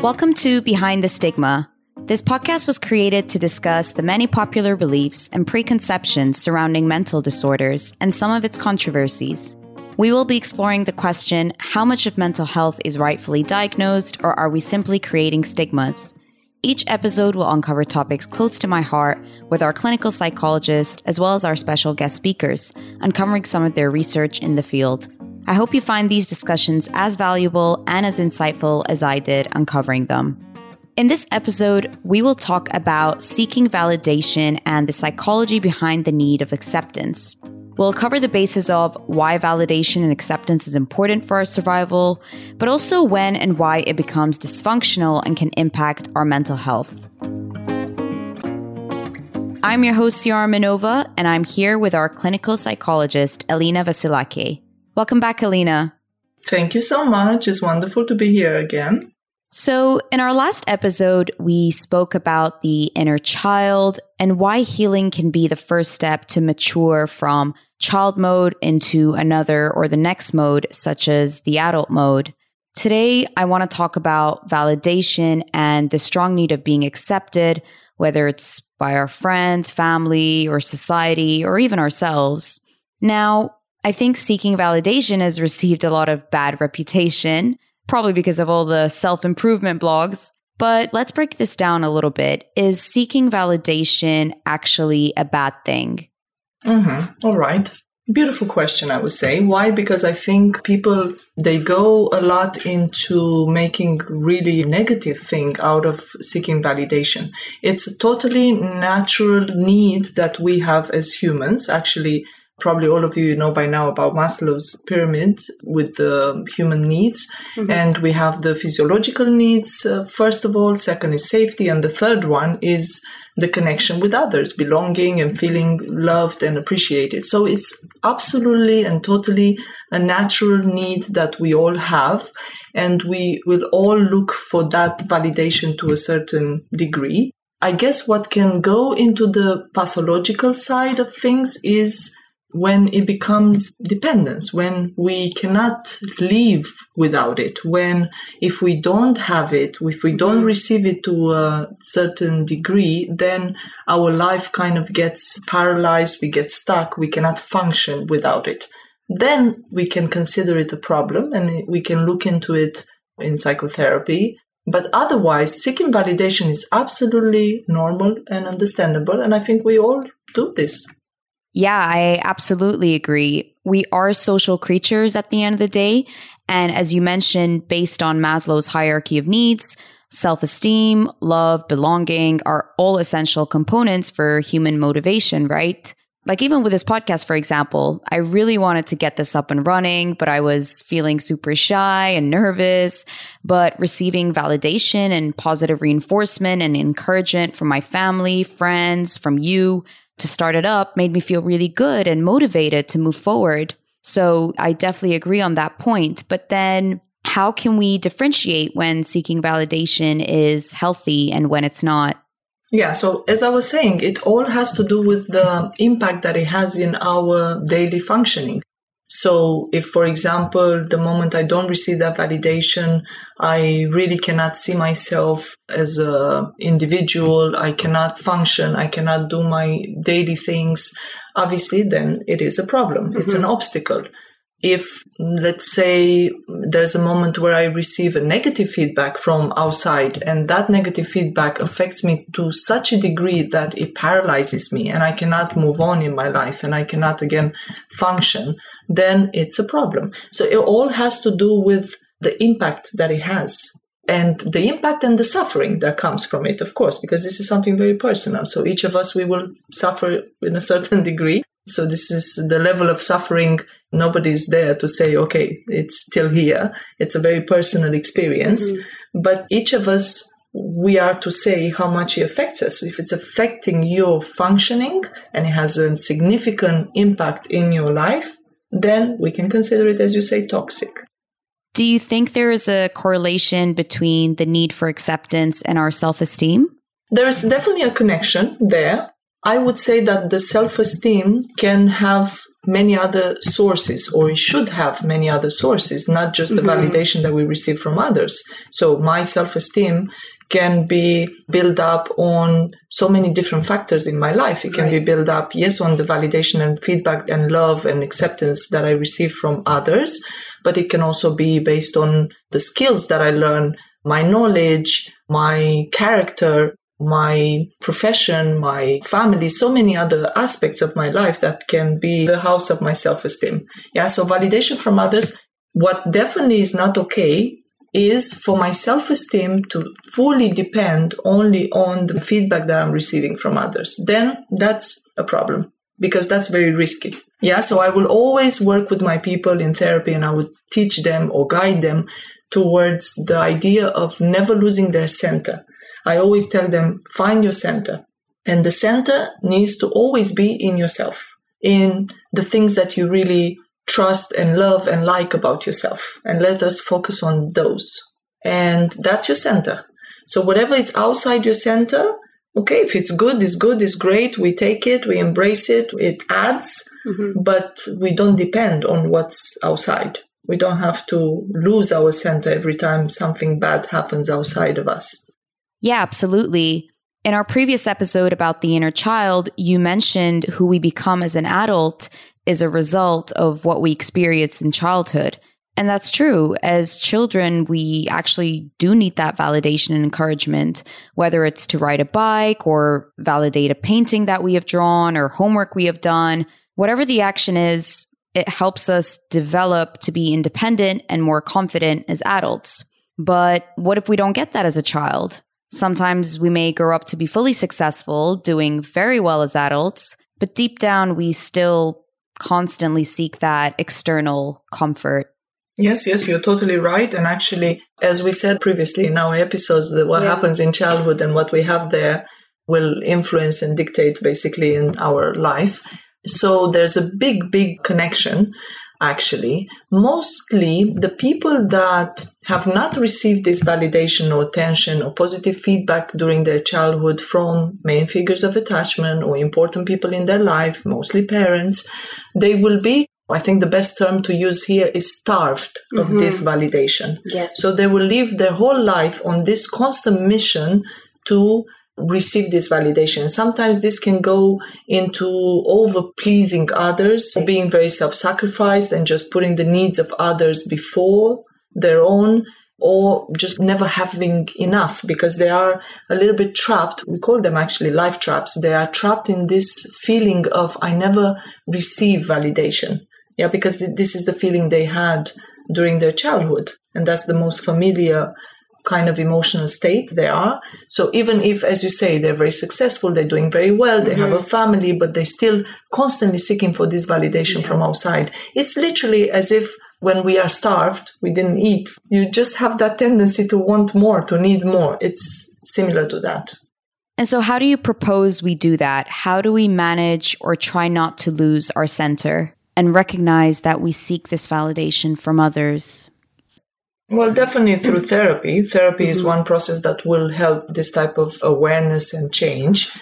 Welcome to Behind the Stigma. This podcast was created to discuss the many popular beliefs and preconceptions surrounding mental disorders and some of its controversies. We will be exploring the question how much of mental health is rightfully diagnosed, or are we simply creating stigmas? Each episode will uncover topics close to my heart with our clinical psychologist as well as our special guest speakers, uncovering some of their research in the field. I hope you find these discussions as valuable and as insightful as I did uncovering them. In this episode, we will talk about seeking validation and the psychology behind the need of acceptance. We'll cover the basis of why validation and acceptance is important for our survival, but also when and why it becomes dysfunctional and can impact our mental health. I'm your host, Ciara Minova, and I'm here with our clinical psychologist, Alina Vasilake. Welcome back, Alina. Thank you so much. It's wonderful to be here again. So, in our last episode, we spoke about the inner child and why healing can be the first step to mature from child mode into another or the next mode, such as the adult mode. Today, I want to talk about validation and the strong need of being accepted, whether it's by our friends, family, or society, or even ourselves. Now, I think seeking validation has received a lot of bad reputation, probably because of all the self improvement blogs. But let's break this down a little bit. Is seeking validation actually a bad thing? Mm-hmm. All right. Beautiful question, I would say. Why? Because I think people, they go a lot into making really negative thing out of seeking validation. It's a totally natural need that we have as humans. Actually, probably all of you know by now about Maslow's pyramid with the human needs. Mm-hmm. And we have the physiological needs, uh, first of all. Second is safety. And the third one is the connection with others, belonging and feeling loved and appreciated. So it's absolutely and totally a natural need that we all have. And we will all look for that validation to a certain degree. I guess what can go into the pathological side of things is when it becomes dependence, when we cannot live without it, when if we don't have it, if we don't receive it to a certain degree, then our life kind of gets paralyzed, we get stuck, we cannot function without it. Then we can consider it a problem and we can look into it in psychotherapy. But otherwise, seeking validation is absolutely normal and understandable. And I think we all do this. Yeah, I absolutely agree. We are social creatures at the end of the day. And as you mentioned, based on Maslow's hierarchy of needs, self esteem, love, belonging are all essential components for human motivation, right? Like, even with this podcast, for example, I really wanted to get this up and running, but I was feeling super shy and nervous. But receiving validation and positive reinforcement and encouragement from my family, friends, from you to start it up made me feel really good and motivated to move forward. So I definitely agree on that point. But then how can we differentiate when seeking validation is healthy and when it's not? Yeah, so as I was saying, it all has to do with the impact that it has in our daily functioning. So if, for example, the moment I don't receive that validation, I really cannot see myself as a individual. I cannot function. I cannot do my daily things. Obviously, then it is a problem. Mm-hmm. It's an mm-hmm. obstacle if let's say there's a moment where i receive a negative feedback from outside and that negative feedback affects me to such a degree that it paralyzes me and i cannot move on in my life and i cannot again function then it's a problem. So it all has to do with the impact that it has and the impact and the suffering that comes from it of course because this is something very personal. So each of us we will suffer in a certain degree so this is the level of suffering. Nobody's there to say, okay, it's still here. It's a very personal experience. Mm-hmm. But each of us, we are to say how much it affects us. If it's affecting your functioning and it has a significant impact in your life, then we can consider it, as you say, toxic. Do you think there is a correlation between the need for acceptance and our self esteem? There's definitely a connection there. I would say that the self esteem can have many other sources, or it should have many other sources, not just the mm-hmm. validation that we receive from others. So my self esteem can be built up on so many different factors in my life. It can right. be built up, yes, on the validation and feedback and love and acceptance that I receive from others, but it can also be based on the skills that I learn, my knowledge, my character, my profession, my family, so many other aspects of my life that can be the house of my self esteem. Yeah. So validation from others. What definitely is not okay is for my self esteem to fully depend only on the feedback that I'm receiving from others. Then that's a problem because that's very risky. Yeah. So I will always work with my people in therapy and I would teach them or guide them towards the idea of never losing their center. I always tell them, find your center. And the center needs to always be in yourself, in the things that you really trust and love and like about yourself. And let us focus on those. And that's your center. So whatever is outside your center, okay, if it's good, it's good, it's great. We take it, we embrace it, it adds, mm-hmm. but we don't depend on what's outside. We don't have to lose our center every time something bad happens outside of us. Yeah, absolutely. In our previous episode about the inner child, you mentioned who we become as an adult is a result of what we experience in childhood. And that's true. As children, we actually do need that validation and encouragement, whether it's to ride a bike or validate a painting that we have drawn or homework we have done. Whatever the action is, it helps us develop to be independent and more confident as adults. But what if we don't get that as a child? Sometimes we may grow up to be fully successful, doing very well as adults, but deep down we still constantly seek that external comfort. Yes, yes, you're totally right. And actually, as we said previously in our episodes, that what yeah. happens in childhood and what we have there will influence and dictate basically in our life. So there's a big, big connection actually. Mostly the people that have not received this validation or attention or positive feedback during their childhood from main figures of attachment or important people in their life, mostly parents, they will be I think the best term to use here is starved of mm-hmm. this validation. Yes. So they will live their whole life on this constant mission to receive this validation. Sometimes this can go into over pleasing others, being very self sacrificed and just putting the needs of others before their own, or just never having enough because they are a little bit trapped. We call them actually life traps. They are trapped in this feeling of, I never receive validation. Yeah, because this is the feeling they had during their childhood. And that's the most familiar kind of emotional state they are. So even if, as you say, they're very successful, they're doing very well, they mm-hmm. have a family, but they're still constantly seeking for this validation yeah. from outside. It's literally as if when we are starved, we didn't eat. You just have that tendency to want more, to need more. It's similar to that. And so, how do you propose we do that? How do we manage or try not to lose our center and recognize that we seek this validation from others? Well, definitely through therapy. Therapy mm-hmm. is one process that will help this type of awareness and change.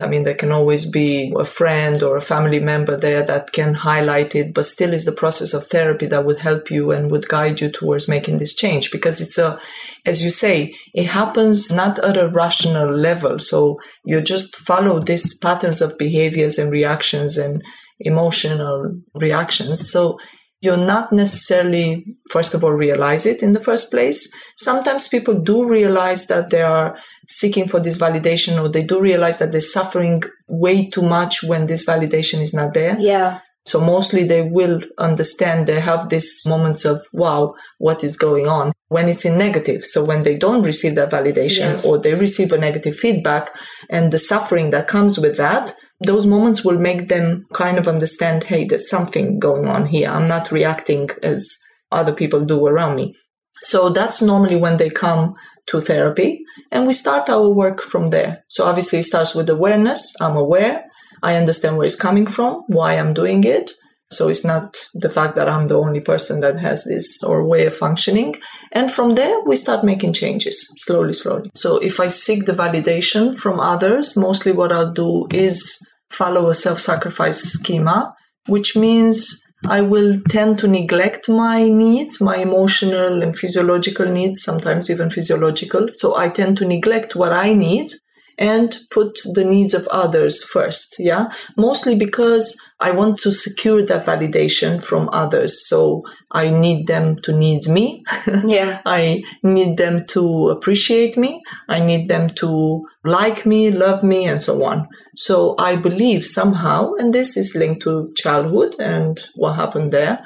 I mean, there can always be a friend or a family member there that can highlight it, but still is the process of therapy that would help you and would guide you towards making this change because it's a, as you say, it happens not at a rational level. So you just follow these patterns of behaviors and reactions and emotional reactions. So you're not necessarily, first of all, realize it in the first place. Sometimes people do realize that they are seeking for this validation or they do realize that they're suffering way too much when this validation is not there. Yeah. So mostly they will understand they have these moments of, wow, what is going on when it's in negative. So when they don't receive that validation yeah. or they receive a negative feedback and the suffering that comes with that, those moments will make them kind of understand hey, there's something going on here. I'm not reacting as other people do around me. So that's normally when they come to therapy and we start our work from there. So obviously it starts with awareness. I'm aware. I understand where it's coming from, why I'm doing it. So it's not the fact that I'm the only person that has this or way of functioning. And from there, we start making changes slowly, slowly. So if I seek the validation from others, mostly what I'll do is follow a self sacrifice schema which means I will tend to neglect my needs, my emotional and physiological needs, sometimes even physiological. So I tend to neglect what I need and put the needs of others first. Yeah. Mostly because I want to secure that validation from others. So I need them to need me. Yeah. I need them to appreciate me. I need them to like me, love me, and so on. So I believe somehow, and this is linked to childhood and what happened there.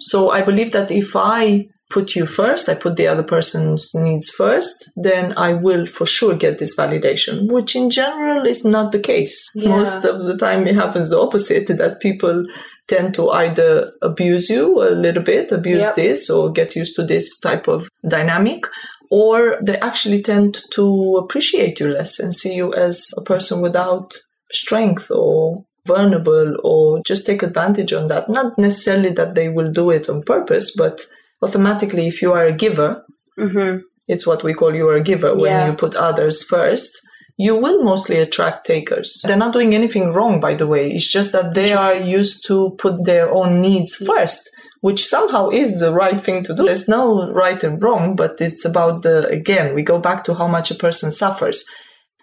So I believe that if I put you first, I put the other person's needs first, then I will for sure get this validation, which in general is not the case. Yeah. Most of the time it happens the opposite, that people tend to either abuse you a little bit, abuse Yep. this, or get used to this type of dynamic, or they actually tend to appreciate you less and see you as a person without strength or vulnerable or just take advantage on that. Not necessarily that they will do it on purpose, but automatically, if you are a giver, Mm-hmm. it's what we call you are a giver when Yeah. you put others first. You will mostly attract takers. They're not doing anything wrong, by the way. It's just that they are used to put their own needs first, which somehow is the right thing to do. There's no right and wrong, but it's about the, again, we go back to how much a person suffers.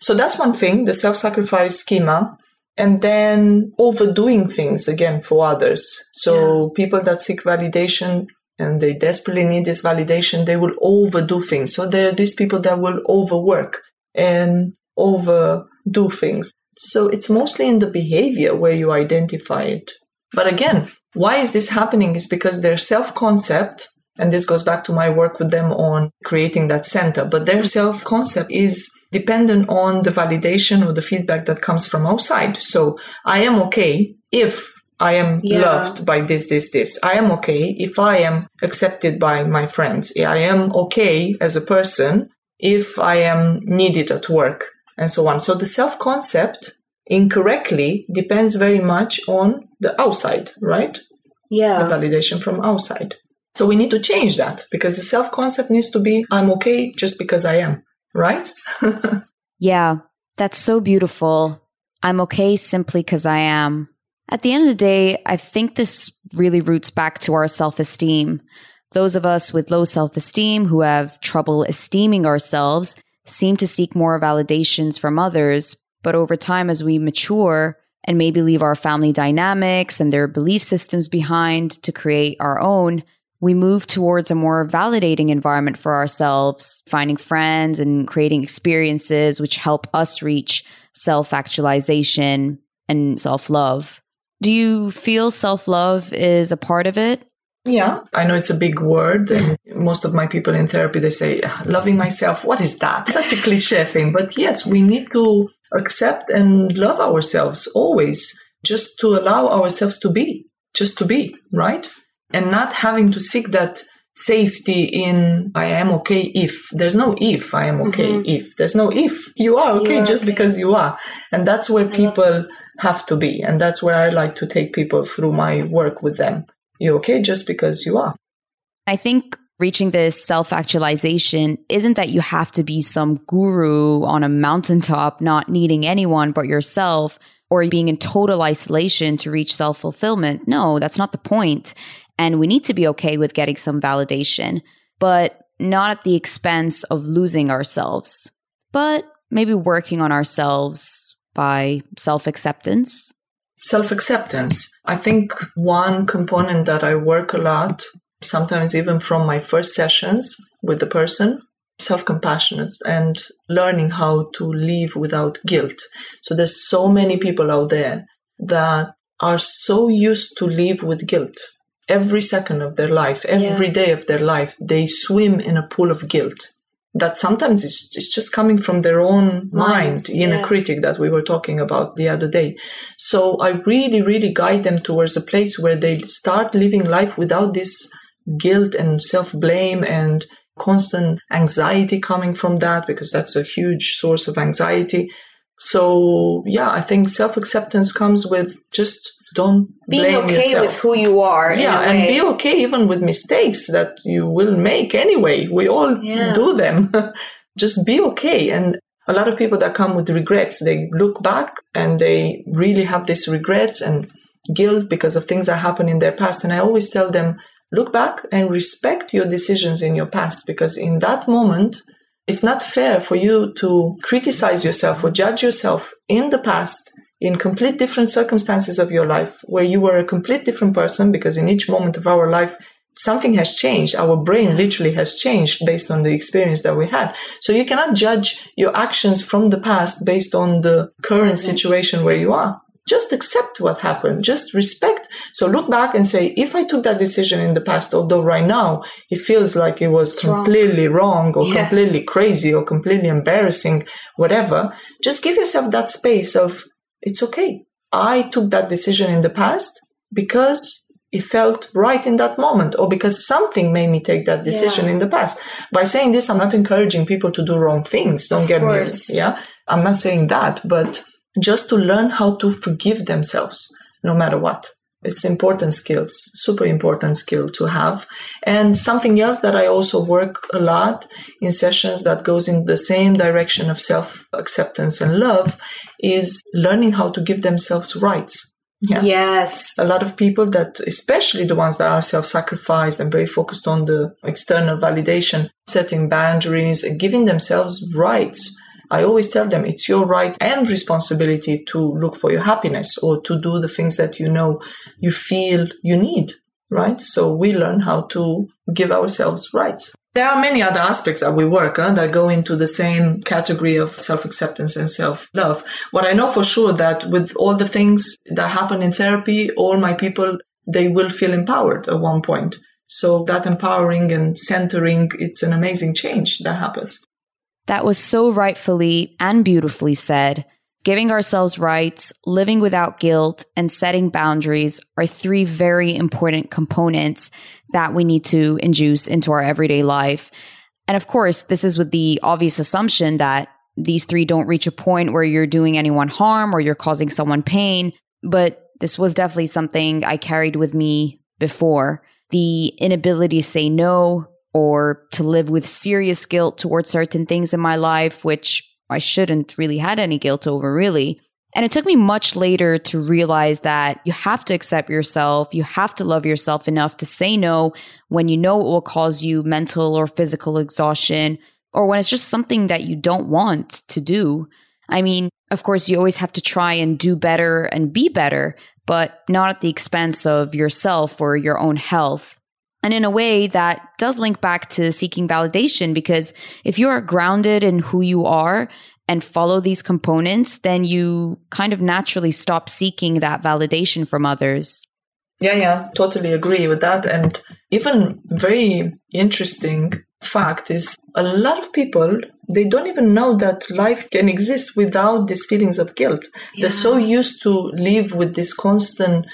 So that's one thing, the self sacrifice schema. And then overdoing things again for others. So people that seek validation and they desperately need this validation, they will overdo things. So there are these people that will overwork and overdo things. So it's mostly in the behavior where you identify it. But again, why is this happening? Is because their self concept, and this goes back to my work with them on creating that center, but their self concept is dependent on the validation or the feedback that comes from outside. So I am okay if I am Yeah. loved by this, this, this. I am okay if I am accepted by my friends. I am okay as a person if I am needed at work and so on. So the self concept incorrectly depends very much on the outside, right? The Yeah. validation from outside. So we need to change that because the self concept needs to be I'm okay just because I am, right? Yeah, that's so beautiful. I'm okay simply because I am. At the end of the day, I think this really roots back to our self esteem. Those of us with low self esteem who have trouble esteeming ourselves seem to seek more validations from others. But over time, as we mature and maybe leave our family dynamics and their belief systems behind to create our own, we move towards a more validating environment for ourselves, finding friends and creating experiences which help us reach self actualization and self love. Do you feel self love is a part of it? Yeah, I know it's a big word, and most of my people in therapy they say loving myself. What is that? It's Such a cliche thing, but yes, we need to accept and love ourselves always, just to allow ourselves to be, just to be, right? And not having to seek that safety in I am okay if. There's no if I am okay mm-hmm. if. There's no if. You are okay You are just okay. because you are. And that's where people have to be. And that's where I like to take people through my work with them. You're okay just because you are. I think reaching this self actualization isn't that you have to be some guru on a mountaintop, not needing anyone but yourself or being in total isolation to reach self fulfillment. No, that's not the point. And we need to be okay with getting some validation, but not at the expense of losing ourselves, but maybe working on ourselves by self acceptance. Self acceptance. I think one component that I work a lot, sometimes even from my first sessions with the person, self compassionate and learning how to live without guilt. So there's so many people out there that are so used to live with guilt. Every second of their life, every day of their life, they swim in a pool of guilt. That sometimes it's, it's just coming from their own Minds, mind, inner yeah. critic that we were talking about the other day. So I really, really guide them towards a place where they start living life without this guilt and self blame and constant anxiety coming from that because that's a huge source of anxiety. So yeah, I think self acceptance comes with just don't Being okay yourself. with who you are. yeah, and be okay even with mistakes that you will make anyway. We all Yeah. do them. just be okay. And a lot of people that come with regrets, they look back and they really have these regrets and guilt because of things that happened in their past. And I always tell them, look back and respect your decisions in your past because in that moment, it's not fair for you to criticize yourself or judge yourself in the past in complete different circumstances of your life where you were a complete different person because in each moment of our life something has changed. Our brain literally has changed based on the experience that we had. So you cannot judge your actions from the past based on the current situation where you are. Just accept what happened. Just respect. So look back and say if i took that decision in the past although right now it feels like it was completely wrong, wrong or yeah. completely crazy or completely embarrassing whatever just give yourself that space of it's okay i took that decision in the past because it felt right in that moment or because something made me take that decision yeah. in the past by saying this i'm not encouraging people to do wrong things don't of get course. me yeah i'm not saying that but just to learn how to forgive themselves no matter what. It's important skills, super important skill to have. And something else that I also work a lot in sessions that goes in the same direction of self acceptance and love is learning how to give themselves rights. Yeah. Yes. A lot of people that, especially the ones that are self sacrificed and very focused on the external validation, setting boundaries and giving themselves rights I always tell them it's your right and responsibility to look for your happiness or to do the things that you know you feel you need, right? So we learn how to give ourselves rights. There are many other aspects that we work on that go into the same category of self-acceptance and self-love. What I know for sure that with all the things that happen in therapy, all my people, they will feel empowered at one point. So that empowering and centering, it's an amazing change that happens. That was so rightfully and beautifully said. Giving ourselves rights, living without guilt, and setting boundaries are three very important components that we need to induce into our everyday life. And of course, this is with the obvious assumption that these three don't reach a point where you're doing anyone harm or you're causing someone pain. But this was definitely something I carried with me before. The inability to say no, or to live with serious guilt towards certain things in my life, which I shouldn't really had any guilt over, really. And it took me much later to realize that you have to accept yourself. You have to love yourself enough to say no when you know it will cause you mental or physical exhaustion, or when it's just something that you don't want to do. I mean, of course, you always have to try and do better and be better, but not at the expense of yourself or your own health. And in a way that does link back to seeking validation, because if you are grounded in who you are and follow these components, then you kind of naturally stop seeking that validation from others. Yeah, yeah, totally agree with that. And even very interesting fact is a lot of people they don't even know that life can exist without these feelings of guilt. Yeah. They're so used to live with this constant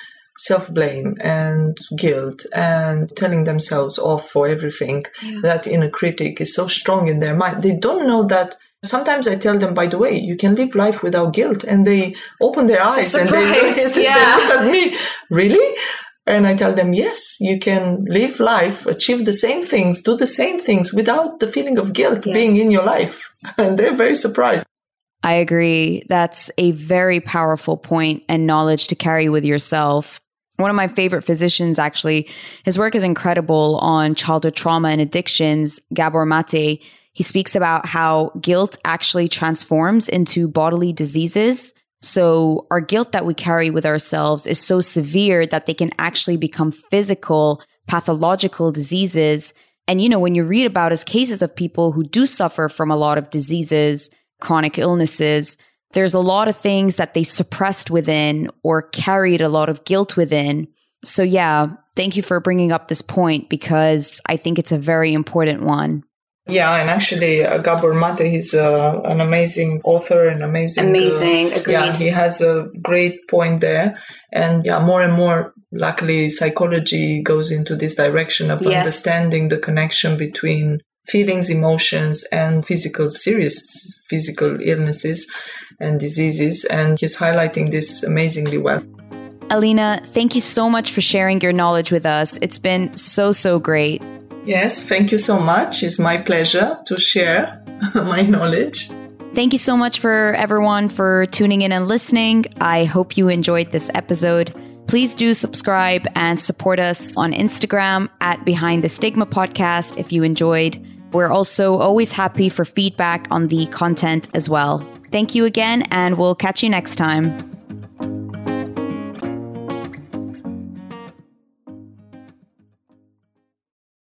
self blame and guilt and telling themselves off for everything. Yeah. That inner critic is so strong in their mind. They don't know that. Sometimes I tell them, by the way, you can live life without guilt, and they open their eyes and they, yeah. they look at me. Really? And I tell them, yes, you can live life, achieve the same things, do the same things without the feeling of guilt yes. being in your life. And they're very surprised. I agree. That's a very powerful point and knowledge to carry with yourself one of my favorite physicians, actually, his work is incredible on childhood trauma and addictions. Gabor Mate, he speaks about how guilt actually transforms into bodily diseases. So our guilt that we carry with ourselves is so severe that they can actually become physical, pathological diseases. And, you know, when you read about his cases of people who do suffer from a lot of diseases, chronic illnesses, there's a lot of things that they suppressed within or carried a lot of guilt within. So, yeah, thank you for bringing up this point because I think it's a very important one. Yeah, and actually, uh, Gabor Mate, he's uh, an amazing author and amazing. Uh, amazing, uh, agreed. Yeah, he has a great point there. And yeah, more and more, luckily, psychology goes into this direction of yes. understanding the connection between feelings, emotions, and physical, serious physical illnesses and diseases. And he's highlighting this amazingly well. Alina, thank you so much for sharing your knowledge with us. It's been so, so great. Yes, thank you so much. It's my pleasure to share my knowledge. Thank you so much for everyone for tuning in and listening. I hope you enjoyed this episode. Please do subscribe and support us on Instagram at Behind the Stigma Podcast if you enjoyed. We're also always happy for feedback on the content as well. Thank you again, and we'll catch you next time.